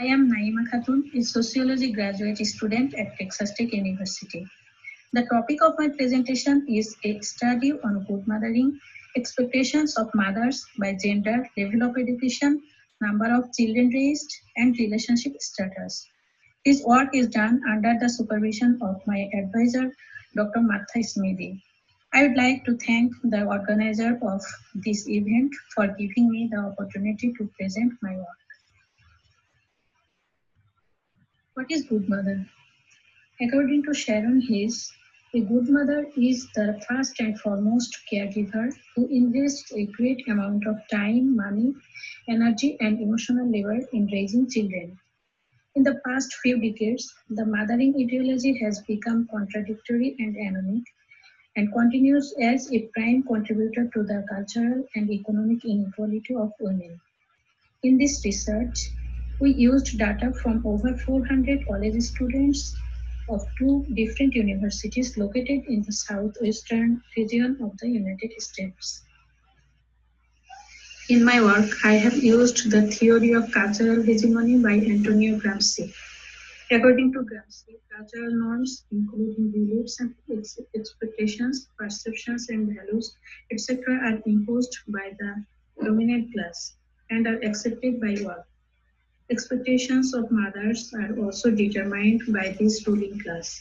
I am Naima Khatun, a sociology graduate student at Texas Tech University. The topic of my presentation is a study on good mothering, expectations of mothers by gender, level of education, number of children raised, and relationship status. This work is done under the supervision of my advisor, Dr. Martha Smithey. I would like to thank the organizer of this event for giving me the opportunity to present my work. What is good mother? According to Sharon Hays, a good mother is the first and foremost caregiver who invests a great amount of time, money, energy, and emotional labor in raising children. In the past few decades, the mothering ideology has become contradictory and anomic and continues as a prime contributor to the cultural and economic inequality of women. In this research, we used data from over 400 college students of two different universities located in the southwestern region of the United States. In my work, I have used the theory of cultural hegemony by Antonio Gramsci. According to Gramsci, cultural norms, including beliefs and expectations, perceptions and values, etc., are imposed by the dominant class and are accepted by all. Expectations of mothers are also determined by this ruling class.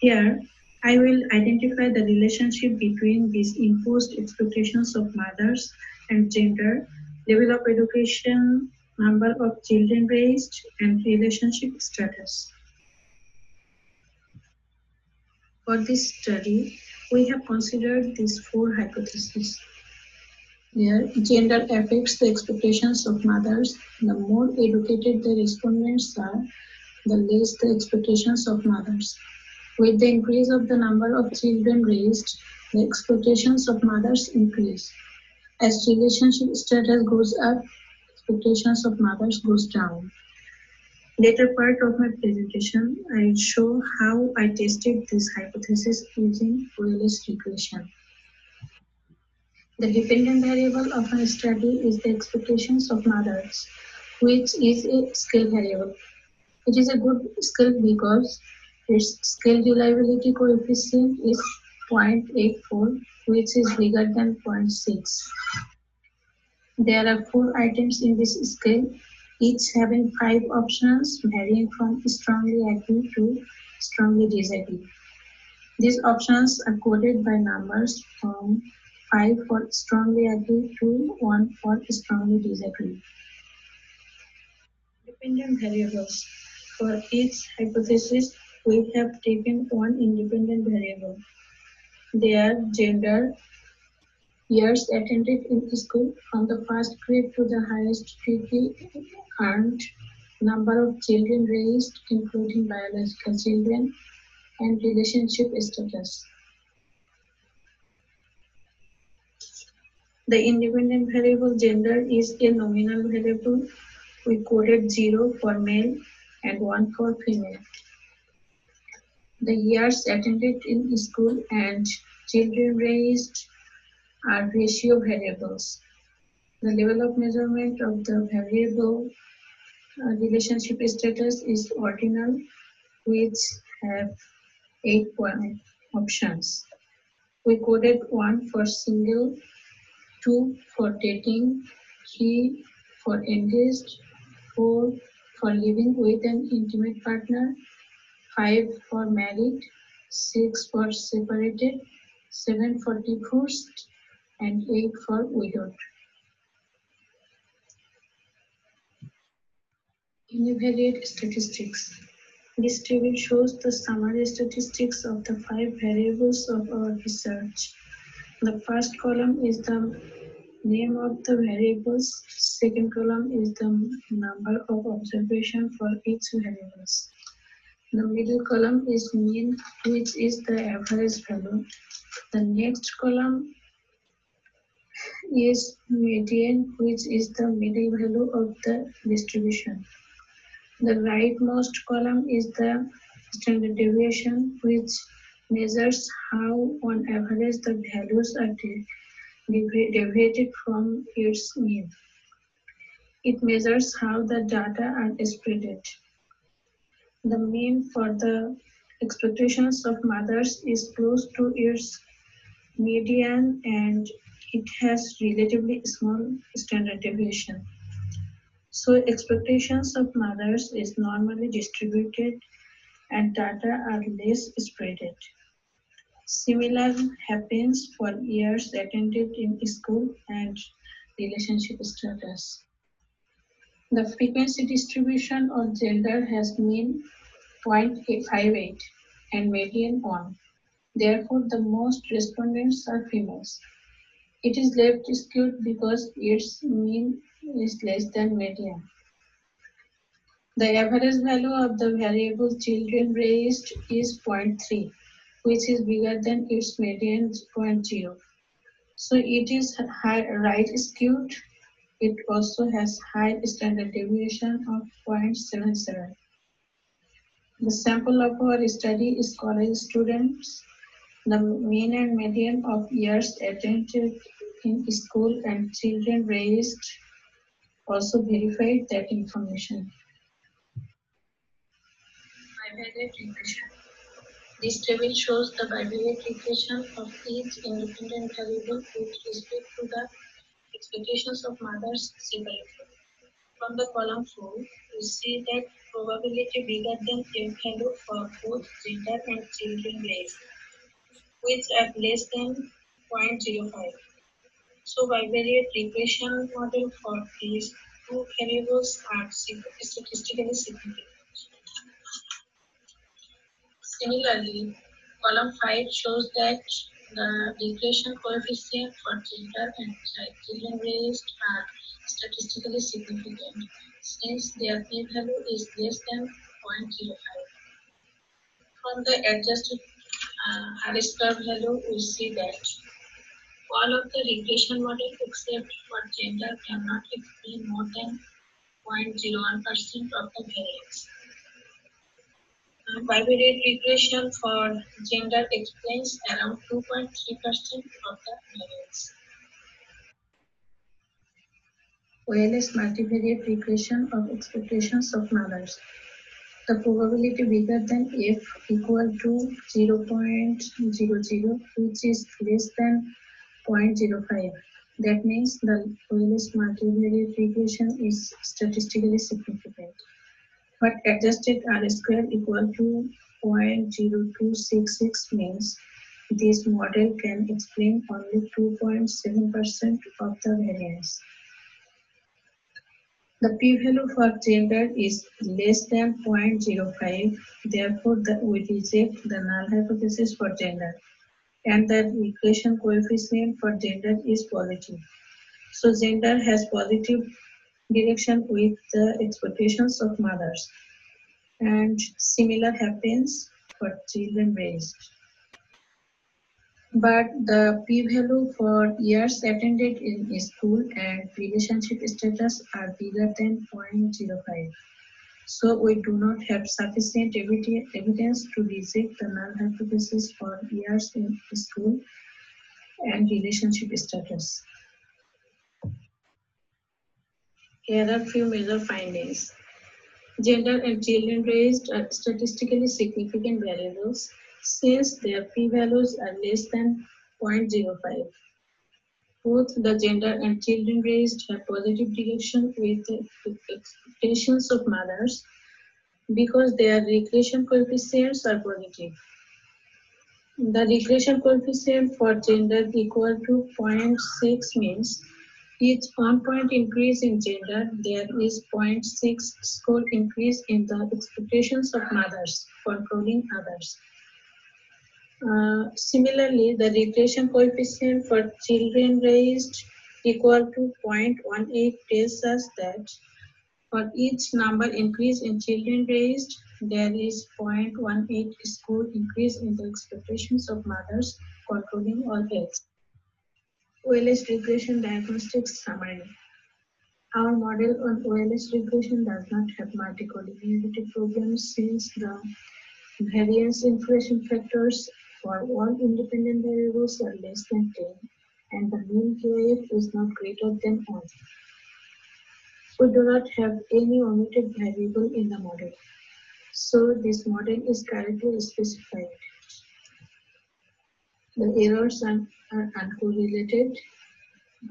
Here, I will identify the relationship between these imposed expectations of mothers and gender, level of education, number of children raised, and relationship status. For this study, we have considered these four hypotheses. Gender affects the expectations of mothers. The more educated the respondents are, the less the expectations of mothers. With the increase of the number of children raised, the expectations of mothers increase. As relationship status goes up, expectations of mothers goes down. Later part of my presentation, I will show how I tested this hypothesis using Wheeler's regression. The dependent variable of a study is the expectations of mothers, which is a scale variable. It is a good scale because its scale reliability coefficient is 0.84, which is bigger than 0.6. There are four items in this scale, each having five options varying from strongly agree to strongly disagree. These options are coded by numbers from 5 for strongly agree to 1 for strongly disagree. Dependent variables. For each hypothesis, we have taken one independent variable. They are gender, years attended in school from the first grade to the highest degree earned, number of children raised, including biological children, and relationship status. The independent variable gender is a nominal variable. We coded 0 for male and 1 for female. The years attended in school and children raised are ratio variables. The level of measurement of the variable uh, relationship status is ordinal, which have eight options. We coded one for single, two for dating, three for engaged, four for living with an intimate partner, five for married, six for separated, seven for divorced, and 8 for widowed. Univariate statistics. This table shows the summary statistics of the five variables of our research. The first column is the name of the variables. Second column is the number of observation for each variables. The middle column is mean, which is the average value. The next column is median, which is the middle value of the distribution. The rightmost column is the standard deviation, which measures how on average the values are deviated from its mean. It measures how the data are spreaded. The mean for the expectations of mothers is close to its median and it has relatively small standard deviation. So expectations of mothers is normally distributed and data are less spreaded. Similar happens for years attended in school and relationship status. The frequency distribution of gender has mean 0.58 and median 1. Therefore, the most respondents are females. It is left skewed because its mean is less than median. The average value of the variable children raised is 0.3, which is bigger than its median 0.0. So it is high, right skewed. It also has high standard deviation of 0.77. The sample of our study is college students. The mean and median of years attended in school and children raised also verified that information bivariate regression. This table shows the bivariate regression of each independent variable with respect to the expectations of mothers separately. From the column 4, you see that probability bigger than value for both gender and children raised, which are less than 0.05. So bivariate regression model for these two variables are statistically significant. Similarly, column 5 shows that the regression coefficient for gender and children raised are statistically significant since their p-value is less than 0.05. From the adjusted uh, R-square value, we see that all of the regression models except for gender cannot explain more than 0.01% of the variance. Bivariate regression for gender explains around 2.3% of the variance. OLS multivariate regression of expectations of mothers. The probability bigger than f equal to 0.00, which is less than 0.05. That means the OLS multivariate regression is statistically significant but adjusted R square equal to 0.0266 means this model can explain only 2.7% of the variance. The p-value for gender is less than 0.05, therefore the, we reject the null hypothesis for gender and the regression coefficient for gender is positive. So gender has positive direction with the expectations of mothers. And similar happens for children raised. But the p-value for years attended in school and relationship status are bigger than 0.05. So we do not have sufficient evidence to reject the null hypothesis for years in school and relationship status. Here are few major findings. Gender and children raised are statistically significant variables since their p-values are less than 0.05. Both the gender and children raised have positive direction with the expectations of mothers because their regression coefficients are positive. The regression coefficient for gender equal to 0.6 means each one point increase in gender, there is 0.6 score increase in the expectations of mothers controlling others. Uh, similarly, the regression coefficient for children raised equal to 0.18 tells us that for each number increase in children raised, there is 0.18 score increase in the expectations of mothers controlling all else. OLS regression diagnostics summary. Our model on OLS regression does not have multicollinearity problems since the variance inflation factors for all independent variables are less than 10 and the mean VIF is not greater than 1. we do not have any omitted variable in the model. So this model is correctly specified. The errors are, are uncorrelated.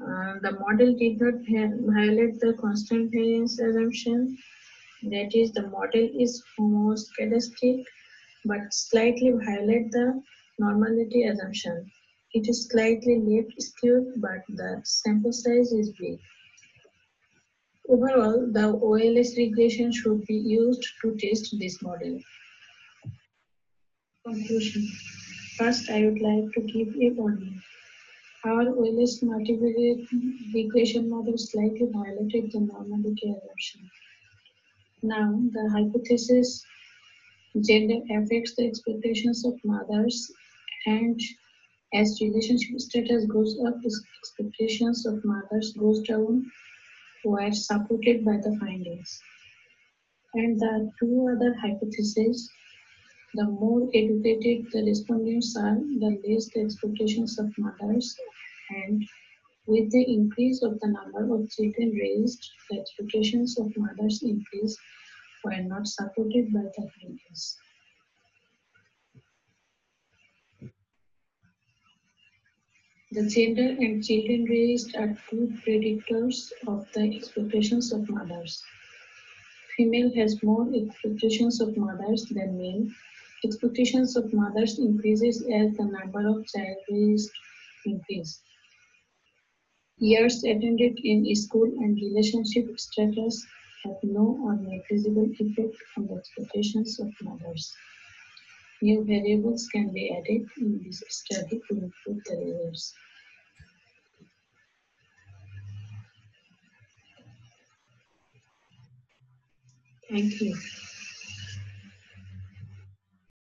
Uh, the model did not violate the constant variance assumption. That is, the model is homoscedastic but slightly violate the normality assumption. It is slightly left skewed, but the sample size is big. Overall, the OLS regression should be used to test this model. Conclusion. First, I would like to give a warning. Our OLS multivariate regression model slightly violated the normality assumption. Now, the hypothesis gender affects the expectations of mothers and as relationship status goes up, expectations of mothers goes down were supported by the findings. And the two other hypotheses, the more educated the respondents are, the less the expectations of mothers and with the increase of the number of children raised, the expectations of mothers increase were not supported by the findings. The gender and children raised are two predictors of the expectations of mothers. Female has more expectations of mothers than male. Expectations of mothers increases as the number of child raised increase. Years attended in school and relationship status have no or negligible effect on the expectations of mothers. New variables can be added in this study to improve the results. Thank you.